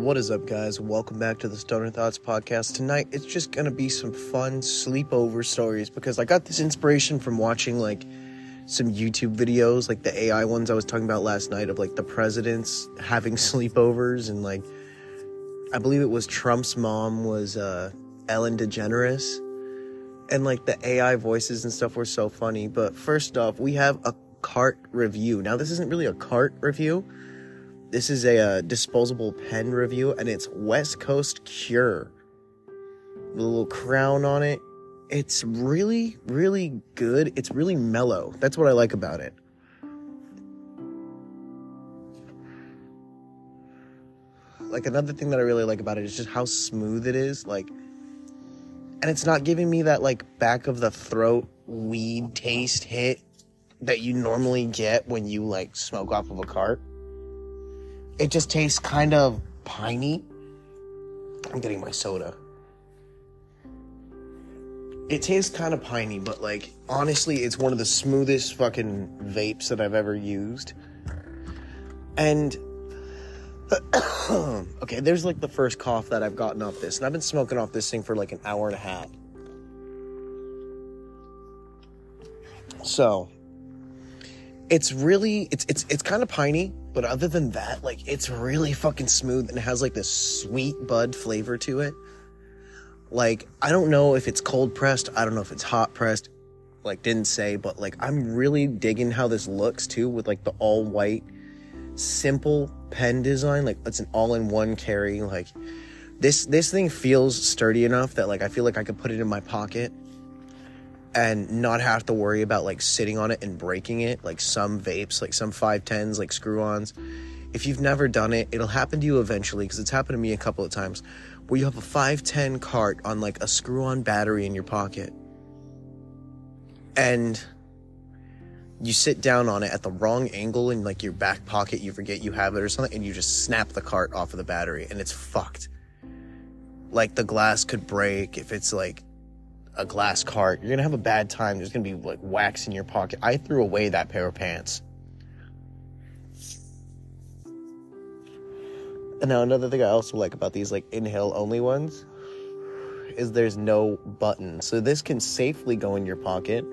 What is up, guys? Welcome back to the Stoner Thoughts podcast. Tonight, it's just gonna be some fun sleepover stories because I got this inspiration from watching like some YouTube videos, like the AI ones I was talking about last night of like the presidents having sleepovers and like I believe it was Trump's mom was uh, Ellen DeGeneres, and like the AI voices and stuff were so funny. But first off, we have a cart review. Now, this isn't really a cart review this is a, uh, disposable pen review, and it's West Coast Cure. A little crown on it. It's really, really good. It's really mellow. That's what I like about it. Like another thing that I really like about it is just how smooth it is. Like, and it's not giving me that like back of the throat weed taste hit that you normally get when you like smoke off of a cart it just tastes kind of piney. I'm getting my soda. It tastes kind of piney, but like honestly, it's one of the smoothest fucking vapes that I've ever used. And okay, there's like the first cough that I've gotten off this, and I've been smoking off this thing for like an hour and a half. So, it's really it's it's it's kind of piney, but other than that, like it's really fucking smooth and it has like this sweet bud flavor to it. Like I don't know if it's cold pressed, I don't know if it's hot pressed. Like didn't say, but like I'm really digging how this looks too with like the all white simple pen design. Like it's an all-in-one carry like this this thing feels sturdy enough that like I feel like I could put it in my pocket and not have to worry about like sitting on it and breaking it like some vapes like some 510s like screw-ons. If you've never done it it'll happen to you eventually because it's happened to me a couple of times where you have a 510 cart on like a screw-on battery in your pocket. And you sit down on it at the wrong angle in like your back pocket you forget you have it or something and you just snap the cart off of the battery and it's fucked. Like the glass could break if it's like a glass cart, you're gonna have a bad time. There's gonna be like wax in your pocket. I threw away that pair of pants. And now another thing I also like about these like inhale only ones is there's no button. So this can safely go in your pocket.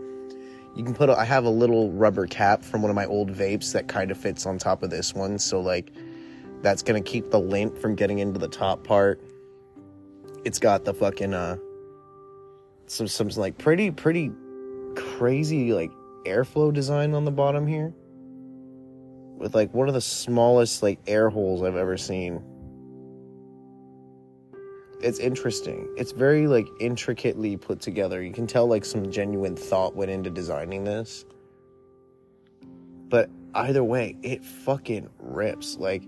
You can put a, I have a little rubber cap from one of my old vapes that kind of fits on top of this one. So like that's going to keep the lint from getting into the top part. It's got the fucking uh some some like pretty pretty crazy like airflow design on the bottom here with like one of the smallest like air holes I've ever seen. It's interesting. It's very like intricately put together. You can tell like some genuine thought went into designing this. But either way, it fucking rips. Like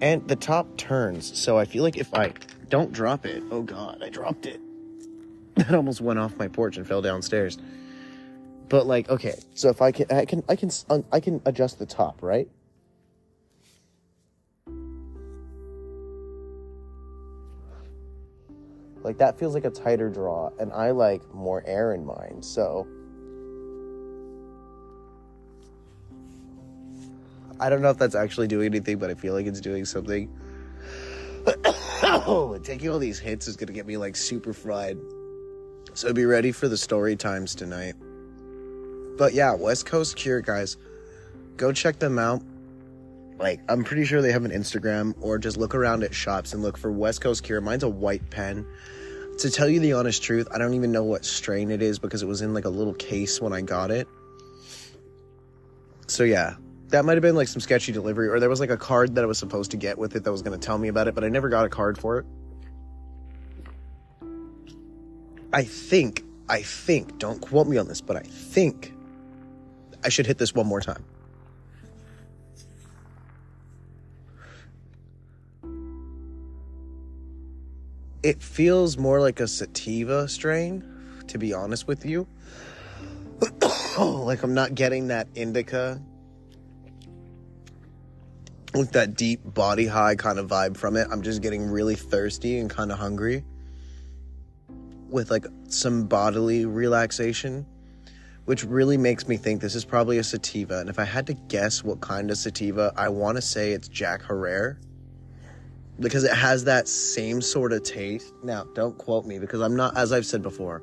and the top turns, so I feel like if I don't drop it, oh god, I dropped it. that almost went off my porch and fell downstairs. But like, okay, so if I can, I can, I can, I can adjust the top, right? Like that feels like a tighter draw, and I like more air in mine, so. I don't know if that's actually doing anything, but I feel like it's doing something. oh, taking all these hits is gonna get me like super fried. So be ready for the story times tonight. But yeah, West Coast Cure, guys. Go check them out. Like, I'm pretty sure they have an Instagram, or just look around at shops and look for West Coast Cure. Mine's a white pen. To tell you the honest truth, I don't even know what strain it is because it was in like a little case when I got it. So yeah, that might have been like some sketchy delivery, or there was like a card that I was supposed to get with it that was going to tell me about it, but I never got a card for it. I think, I think, don't quote me on this, but I think I should hit this one more time. It feels more like a sativa strain, to be honest with you. like I'm not getting that indica with that deep body high kind of vibe from it. I'm just getting really thirsty and kind of hungry with like some bodily relaxation, which really makes me think this is probably a sativa. And if I had to guess what kind of sativa, I want to say it's Jack Herrera because it has that same sort of taste. Now, don't quote me because I'm not, as I've said before,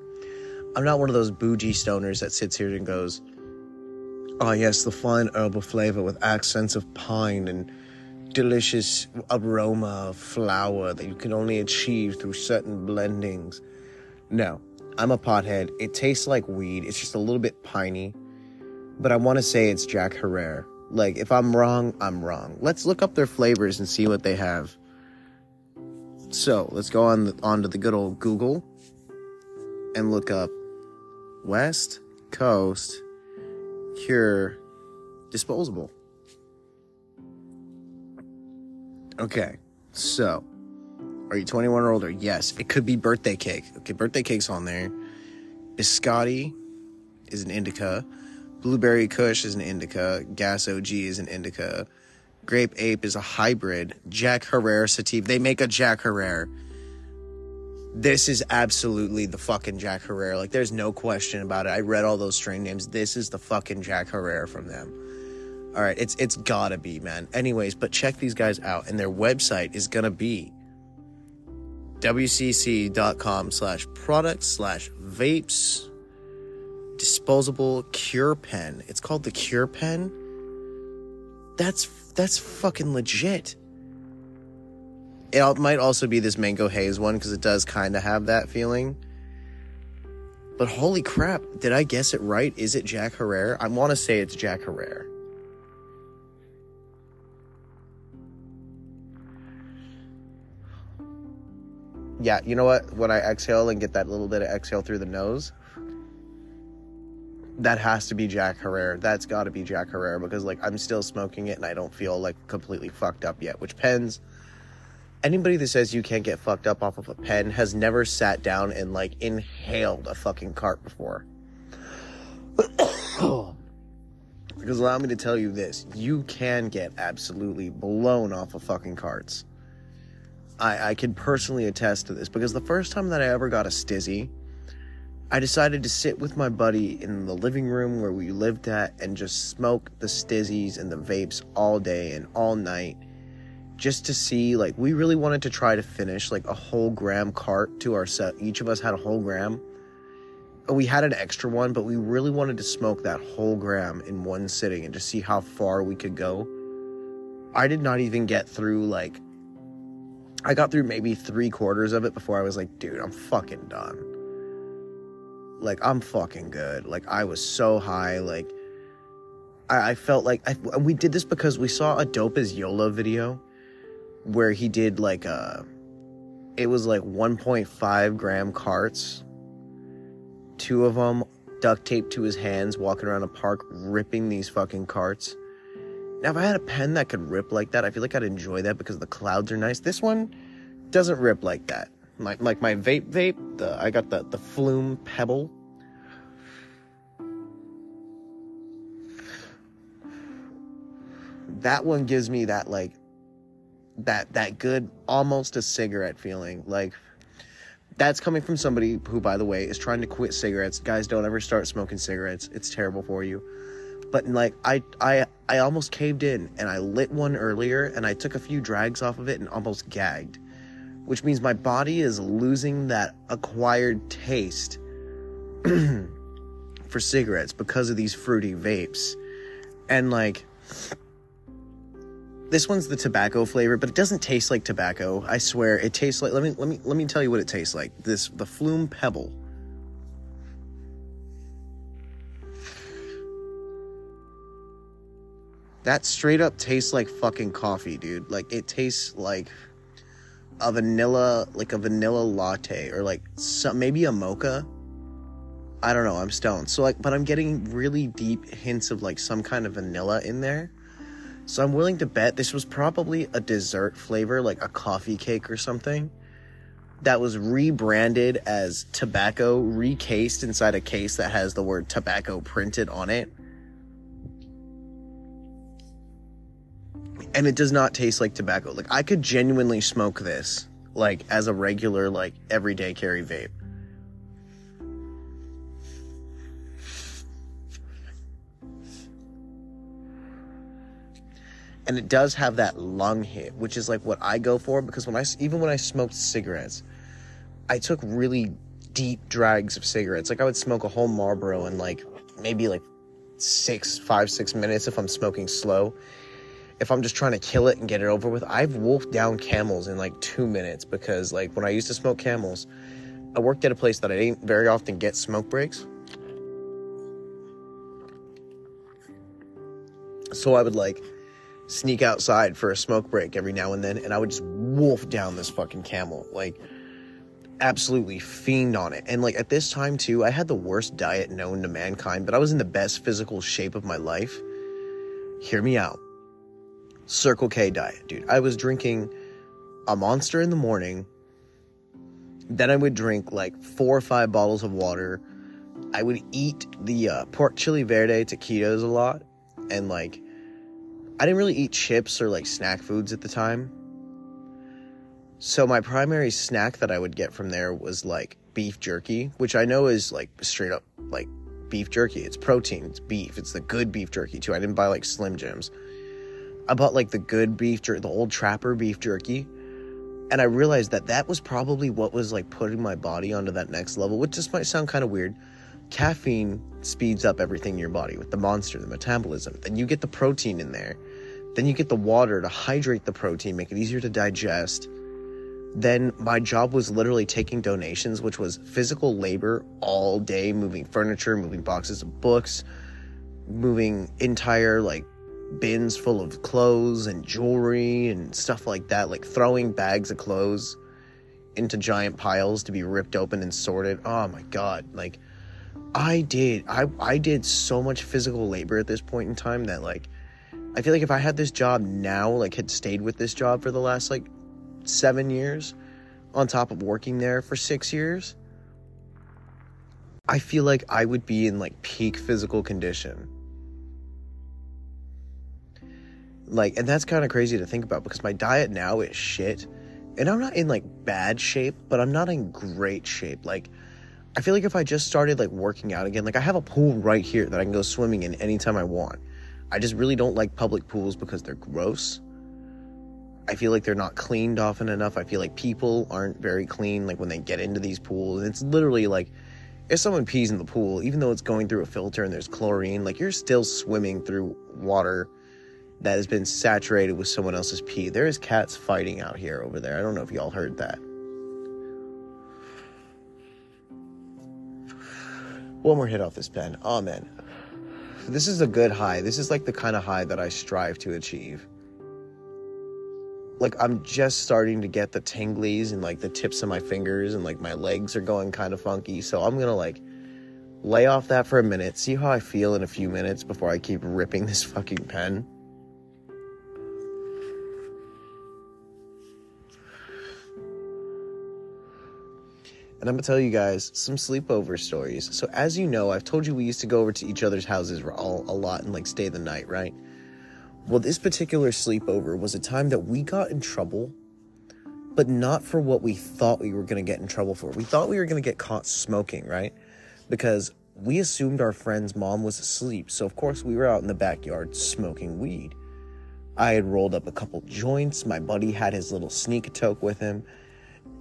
I'm not one of those bougie stoners that sits here and goes, Oh, yes, the fine herbal flavor with accents of pine and delicious aroma of flower that you can only achieve through certain blendings. No, I'm a pothead. It tastes like weed. It's just a little bit piney. But I want to say it's Jack Herrera. Like, if I'm wrong, I'm wrong. Let's look up their flavors and see what they have. So, let's go on the, onto the good old Google and look up West Coast Cure Disposable. Okay, so are you 21 or older? Yes, it could be birthday cake. Okay, birthday cake's on there. Biscotti is an indica. Blueberry Kush is an indica. Gas OG is an indica. Grape Ape is a hybrid. Jack Herrera Sativa. They make a Jack Herrera. This is absolutely the fucking Jack Herrera. Like, there's no question about it. I read all those strain names. This is the fucking Jack Herrera from them. All right, it's it's gotta be, man. Anyways, but check these guys out, and their website is gonna be wcc.com slash products slash vapes disposable cure pen. It's called the cure pen. That's that's fucking legit. It might also be this mango haze one because it does kind of have that feeling. But holy crap, did I guess it right? Is it Jack herrera I want to say it's Jack Herer. Yeah, you know what? When I exhale and get that little bit of exhale through the nose, that has to be Jack Herrera. That's got to be Jack Herrera because like I'm still smoking it and I don't feel like completely fucked up yet. Which pens, anybody that says you can't get fucked up off of a pen has never sat down and like inhaled a fucking cart before. because allow me to tell you this, you can get absolutely blown off of fucking carts. I, I can personally attest to this because the first time that I ever got a stizzy I decided to sit with my buddy in the living room where we lived at and just smoke the stizzies and the vapes all day and all night just to see like we really wanted to try to finish like a whole gram cart to our set each of us had a whole gram. We had an extra one but we really wanted to smoke that whole gram in one sitting and just see how far we could go. I did not even get through like i got through maybe three quarters of it before i was like dude i'm fucking done like I'm fucking good. Like I was so high. Like I, I felt like I, we did this because we saw a Dope as Yola video where he did like a. Uh, it was like 1.5 gram carts. Two of them duct taped to his hands, walking around a park, ripping these fucking carts. Now, if I had a pen that could rip like that, I feel like I'd enjoy that because the clouds are nice. This one doesn't rip like that my like my vape vape. The, I got the the Flume Pebble. That one gives me that like that that good almost a cigarette feeling. Like that's coming from somebody who, by the way, is trying to quit cigarettes. Guys, don't ever start smoking cigarettes. It's terrible for you. But like I I I almost caved in and I lit one earlier and I took a few drags off of it and almost gagged which means my body is losing that acquired taste for cigarettes because of these fruity vapes. And like this one's the tobacco flavor, but it doesn't taste like tobacco. I swear it tastes like let me let me let me tell you what it tastes like. This the Flume Pebble. That straight up tastes like fucking coffee, dude. Like it tastes like a vanilla like a vanilla latte or like some maybe a mocha. I don't know. I'm stoned. So like but i'm getting really deep hints of like some kind of vanilla in there. So i'm willing to bet this was probably a dessert flavor like a coffee cake or something that was rebranded as tobacco recased inside a case that has the word tobacco printed on it and it does not taste like tobacco. Like I could genuinely smoke this like as a regular like everyday carry vape. and it does have that lung hit, which is like what I go for because when I even when I smoked cigarettes, I took really deep drags of cigarettes. Like I would smoke a whole Marlboro in like maybe like six, five, six minutes if I'm smoking slow. If I'm just trying to kill it and get it over with, I've wolfed down camels in like two minutes because like when I used to smoke camels, I worked at a place that I didn't very often get smoke breaks. So I would like sneak outside for a smoke break every now and then, and I would just wolf down this fucking camel. Like, absolutely fiend on it. And like at this time too, I had the worst diet known to mankind, but I was in the best physical shape of my life. Hear me out. Circle K diet, dude. I was drinking a monster in the morning. Then I would drink like four or five bottles of water. I would eat the uh, pork chili verde taquitos a lot. And like, I didn't really eat chips or like snack foods at the time. So my primary snack that I would get from there was like beef jerky, which I know is like straight up like beef jerky. It's protein, it's beef. It's the good beef jerky too. I didn't buy like Slim Jims. I bought like the good beef jerky, the old trapper beef jerky. And I realized that that was probably what was like putting my body onto that next level, which just might sound kind of weird. Caffeine speeds up everything in your body with the monster, the metabolism. Then you get the protein in there. Then you get the water to hydrate the protein, make it easier to digest. Then my job was literally taking donations, which was physical labor all day, moving furniture, moving boxes of books, moving entire like bins full of clothes and jewelry and stuff like that, like throwing bags of clothes into giant piles to be ripped open and sorted. Oh my god, like I did I I did so much physical labor at this point in time that like I feel like if I had this job now, like had stayed with this job for the last like 7 years on top of working there for 6 years, I feel like I would be in like peak physical condition Like, and that's kind of crazy to think about because my diet now is shit. And I'm not in like bad shape, but I'm not in great shape. Like, I feel like if I just started like working out again, like I have a pool right here that I can go swimming in anytime I want. I just really don't like public pools because they're gross. I feel like they're not cleaned often enough. I feel like people aren't very clean like when they get into these pools. And it's literally like if someone pees in the pool, even though it's going through a filter and there's chlorine, like you're still swimming through water that has been saturated with someone else's pee. There is cats fighting out here over there. I don't know if y'all heard that. One more hit off this pen. Man. This is a good high. This is like the kind of high that I strive to achieve. Like I'm just starting to get the tinglies and like the tips of my fingers and like my legs are going kind of funky. So I'm going to like lay off that for a minute, see how I feel in a few minutes before I keep ripping this fucking pen. And I'm gonna tell you guys some sleepover stories. So, as you know, I've told you we used to go over to each other's houses all, a lot and like stay the night, right? Well, this particular sleepover was a time that we got in trouble, but not for what we thought we were gonna get in trouble for. We thought we were gonna get caught smoking, right? Because we assumed our friend's mom was asleep, so of course we were out in the backyard smoking weed. I had rolled up a couple joints, my buddy had his little sneak toke with him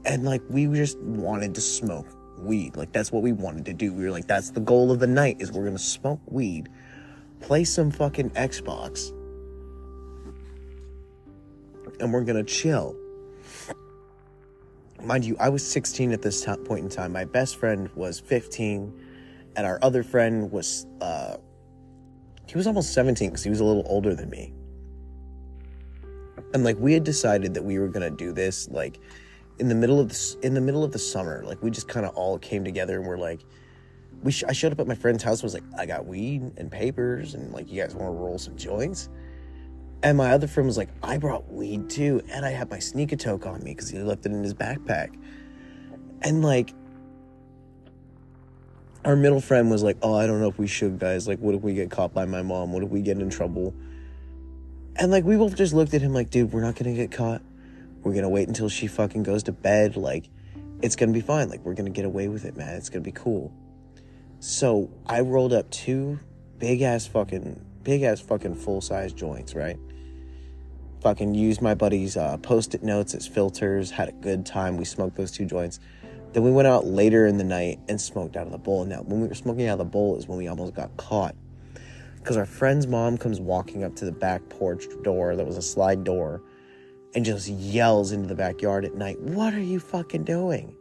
and like we just wanted to smoke weed. Like that's what we wanted to do. We were like that's the goal of the night is we're gonna smoke weed play some fucking xbox and we're gonna chill. Mind you i was 16 at this t- point in time. My best friend was 15 and our other friend was uh he was almost 17 because he was a little older than me. And like we had decided that we were gonna do this like in the middle of the, in the middle of the summer, like we just kind of all came together and we're like, we sh- I showed up at my friend's house. Was like, I got weed and papers, and like, you guys want to roll some joints? And my other friend was like, I brought weed too, and I had my Sneak-A-Toke on me because he left it in his backpack. And like, our middle friend was like, Oh, I don't know if we should, guys. Like, what if we get caught by my mom? What if we get in trouble? And like, we both just looked at him like, Dude, we're not gonna get caught. We're gonna wait until she fucking goes to bed. Like, it's gonna be fine. Like, we're gonna get away with it, man. It's gonna be cool. So I rolled up two big ass fucking, big ass fucking full size joints, right? fucking used my buddy's uh, post-it notes as filters. Had a good time. We smoked those two joints. Then we went out later in the night and smoked out of the bowl. Now, when we were smoking out of the bowl is when we almost got caught. Because our friend's mom comes walking up to the back porch door that was a slide door and just yells into the backyard at night, What are you fucking doing?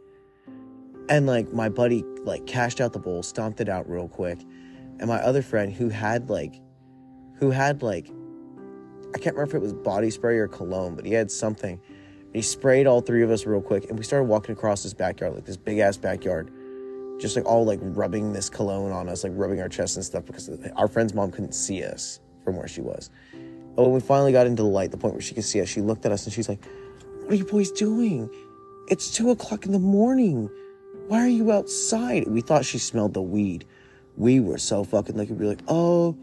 And like my buddy like cashed out the bowl, stomped it out real quick. And my other friend who had like who had like I can't remember if it was body spray or cologne, but he had something. And he sprayed all three of us real quick and we started walking across this backyard, like this big ass backyard. Just like all like rubbing this cologne on us, like rubbing our chest and stuff because uh, our friend's mom couldn't see us from where she was. When we finally got into the light, the point where she could see us, she looked at us and she's like, What are you boys doing? It's two o'clock in the morning. Why are you outside? We thought she smelled the weed. We were so fucking like, we'd be like, Oh,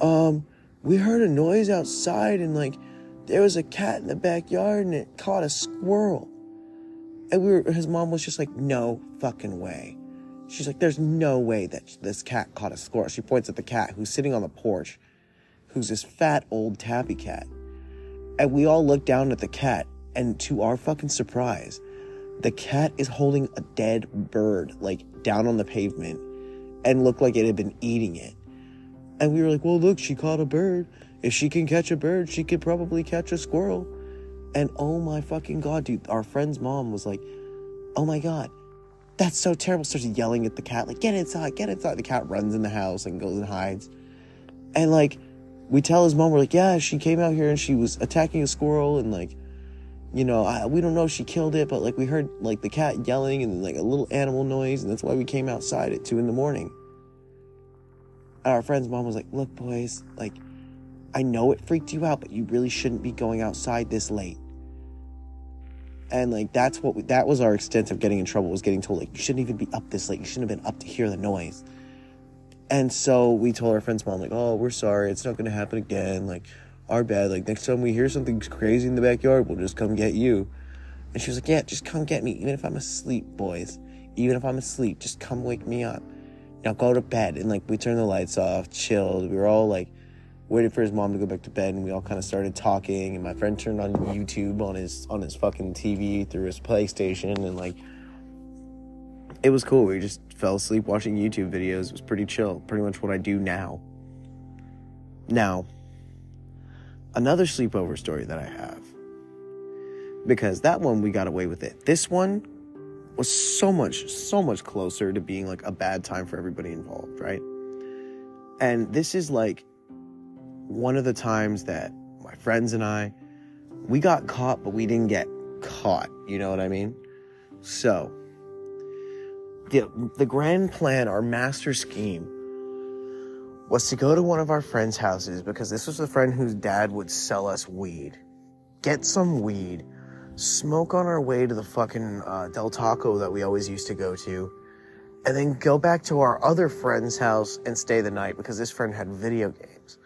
um, we heard a noise outside and like there was a cat in the backyard and it caught a squirrel. And we were, his mom was just like, No fucking way. She's like, There's no way that this cat caught a squirrel. She points at the cat who's sitting on the porch who's this fat old tabby cat. And we all look down at the cat, and to our fucking surprise, the cat is holding a dead bird, like down on the pavement, and looked like it had been eating it. And we were like, well, look, she caught a bird. If she can catch a bird, she could probably catch a squirrel. And oh my fucking god, dude, our friend's mom was like, oh my god, that's so terrible. Starts yelling at the cat, like, get inside, get inside. The cat runs in the house and goes and hides. And like, we tell his mom, we're like, yeah, she came out here and she was attacking a squirrel and like, you know, I, we don't know if she killed it, but like we heard like the cat yelling and like a little animal noise, and that's why we came outside at two in the morning. And our friend's mom was like, look, boys, like, I know it freaked you out, but you really shouldn't be going outside this late. And like that's what we, that was our extent of getting in trouble was getting told like you shouldn't even be up this late. You shouldn't have been up to hear the noise. And so we told our friend's mom, like, oh, we're sorry. It's not going to happen again. Like, our bad. Like, next time we hear something crazy in the backyard, we'll just come get you. And she was like, yeah, just come get me. Even if I'm asleep, boys. Even if I'm asleep, just come wake me up. Now go to bed. And, like, we turned the lights off, chilled. We were all, like, waiting for his mom to go back to bed. And we all kind of started talking. And my friend turned on YouTube on his, on his fucking TV through his PlayStation. And, like, it was cool. We just fell asleep watching YouTube videos. It was pretty chill. Pretty much what I do now. Now, another sleepover story that I have. Because that one we got away with it. This one was so much, so much closer to being like a bad time for everybody involved, right? And this is like one of the times that my friends and I, we got caught, but we didn't get caught. You know what I mean? So, the, the grand plan, our master scheme, was to go to one of our friends' houses because this was the friend whose dad would sell us weed. Get some weed, smoke on our way to the fucking uh, Del Taco that we always used to go to, and then go back to our other friend's house and stay the night because this friend had video games.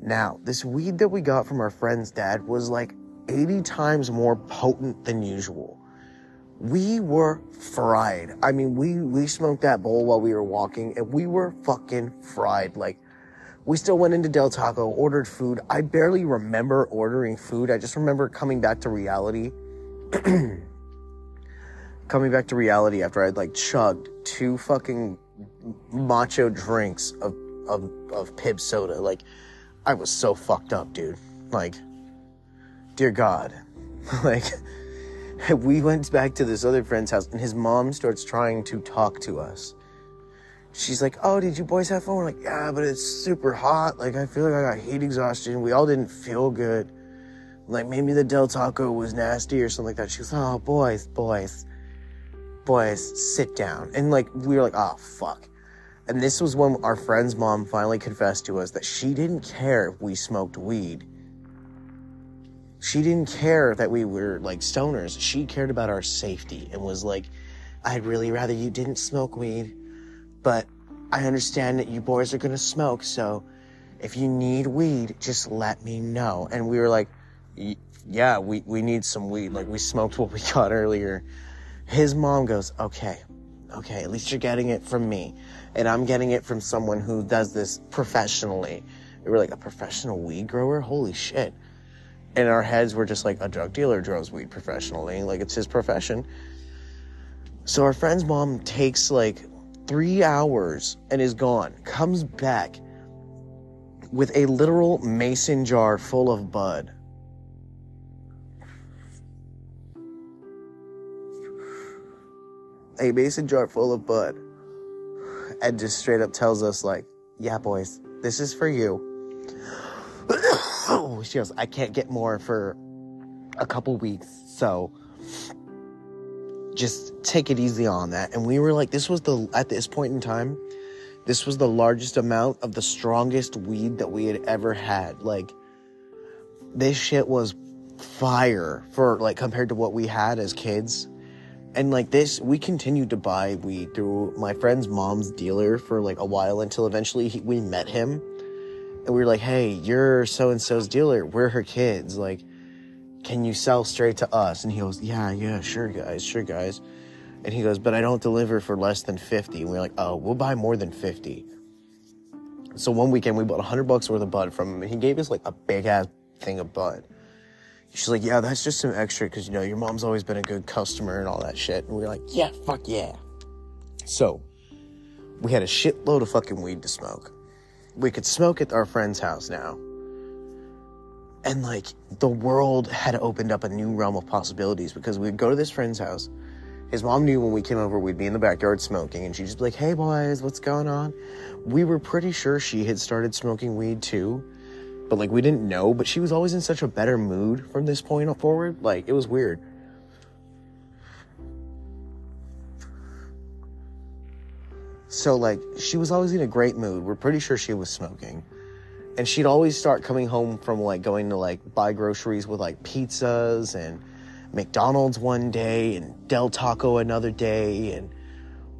Now, this weed that we got from our friend's dad was like 80 times more potent than usual we were fried. I mean, we, we smoked that bowl while we were walking and we were fucking fried. Like, we still went into Del Taco, ordered food. I barely remember ordering food. I just remember coming back to reality. coming back to reality after I'd like chugged two fucking macho drinks of, of, of Pibb soda. Like, I was so fucked up, dude. Like, dear God. like, we went back to this other friend's house and his mom starts trying to talk to us. She's like, Oh, did you boys have fun? We're like, Yeah, but it's super hot. Like, I feel like I got heat exhaustion. We all didn't feel good. Like, maybe the Del Taco was nasty or something like that. She goes, Oh, boys, boys, boys, sit down. And like, we were like, Oh, fuck. And this was when our friend's mom finally confessed to us that she didn't care if we smoked weed she didn't care that we were like stoners. She cared about our safety and was like, I'd really rather you didn't smoke weed, but I understand that you boys are gonna smoke, so if you need weed, just let me know. And we were like, yeah, we, we need some weed. Like we smoked what we got earlier. His mom goes, okay, okay, at least you're getting it from me. And I'm getting it from someone who does this professionally. We were like, a professional weed grower? Holy shit. In our heads we're just like a drug dealer grows weed professionally. Like it's his profession. So our friend's mom takes like three hours and is gone comes back with a literal mason jar full of bud. A mason jar full of bud. And just straight up tells us like yeah boys this is for you she goes i can't get more for a couple weeks so just take it easy on that. And we were like this was the at this point in time this was the largest amount of the strongest weed that we had ever had. Like this shit was fire for like compared to what we had as kids. And like this we continued to buy weed through my friend's mom's dealer for like a while until eventually he, we met him and we were like hey you're so and so's dealer. We're her kids. Like can you sell straight to us? And he goes yeah yeah sure guys sure guys. And he goes but i don't deliver for less than 50 and we are like oh we'll buy more than 50 so one weekend we bought 100 bucks worth of bud from him. And he gave us like a big ass thing of bud. She's like, yeah, that's just some extra because, you know, your mom's always been a good customer and all that shit. And we are like, yeah, fuck yeah. So, we had a shitload of fucking weed to smoke. We could smoke at our friend's house now. And, like, the world had opened up a new realm of possibilities because we'd go to this friend's house. His mom knew when we came over, we'd be in the backyard smoking, and she'd just be like, hey, boys, what's going on? We were pretty sure she had started smoking weed too but like we didn't know, but she was always in such a better mood from this point forward. Like it was weird. So like she was always in a great mood. We're pretty sure she was smoking. And she'd always start coming home from like going to like buy groceries with like pizzas and McDonald's one day and Del Taco another day and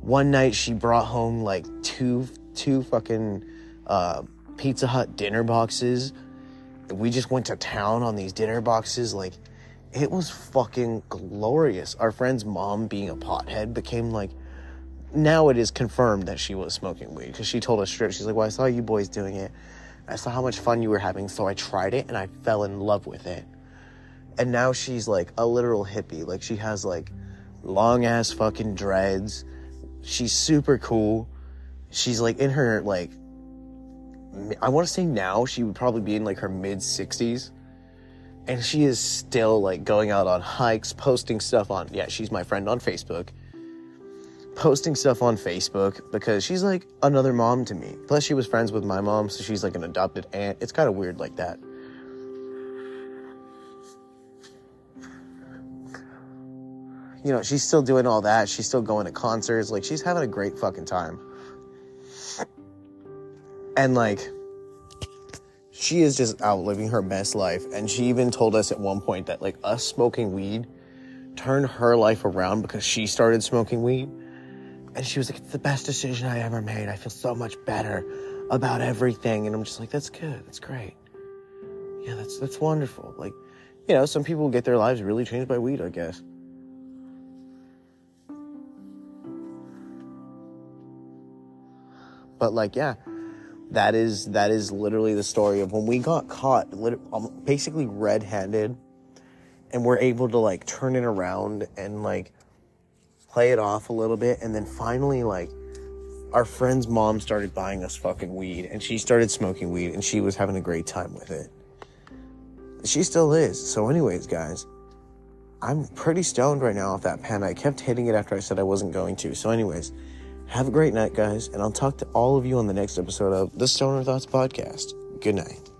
one night she brought home like two two fucking uh Pizza Hut dinner boxes. We just went to town on these dinner boxes. Like, it was fucking glorious. Our friend's mom, being a pothead, became like, now it is confirmed that she was smoking weed because she told us straight. She's like, Well, I saw you boys doing it. I saw how much fun you were having, so I tried it and I fell in love with it. And now she's like a literal hippie. Like, she has like long ass fucking dreads. She's super cool. She's like in her like I want to say now she would probably be in like her mid 60s. And she is still like going out on hikes, posting stuff on, yeah, she's my friend on Facebook. Posting stuff on Facebook because she's like another mom to me. Plus, she was friends with my mom, so she's like an adopted aunt. It's kind of weird like that. You know, she's still doing all that. She's still going to concerts. Like, she's having a great fucking time. And like, she is just out living her best life. And she even told us at one point that like us smoking weed turned her life around because she started smoking weed. And she was like, it's the best decision I ever made. I feel so much better about everything. And I'm just like, that's good. That's great. Yeah, that's, that's wonderful. Like, you know, some people get their lives really changed by weed, I guess. But like, yeah, that is that is literally the story of when we got caught um, basically red-handed and we're able to like turn it around and like play it off a little bit and then finally like our friend's mom started buying us fucking weed and she started smoking weed and she was having a great time with it she still is so anyways guys i'm pretty stoned right now off that pen i kept hitting it after i said i wasn't going to so anyways have a great night, guys, and I'll talk to all of you on the next episode of the Stoner Thoughts Podcast. Good night.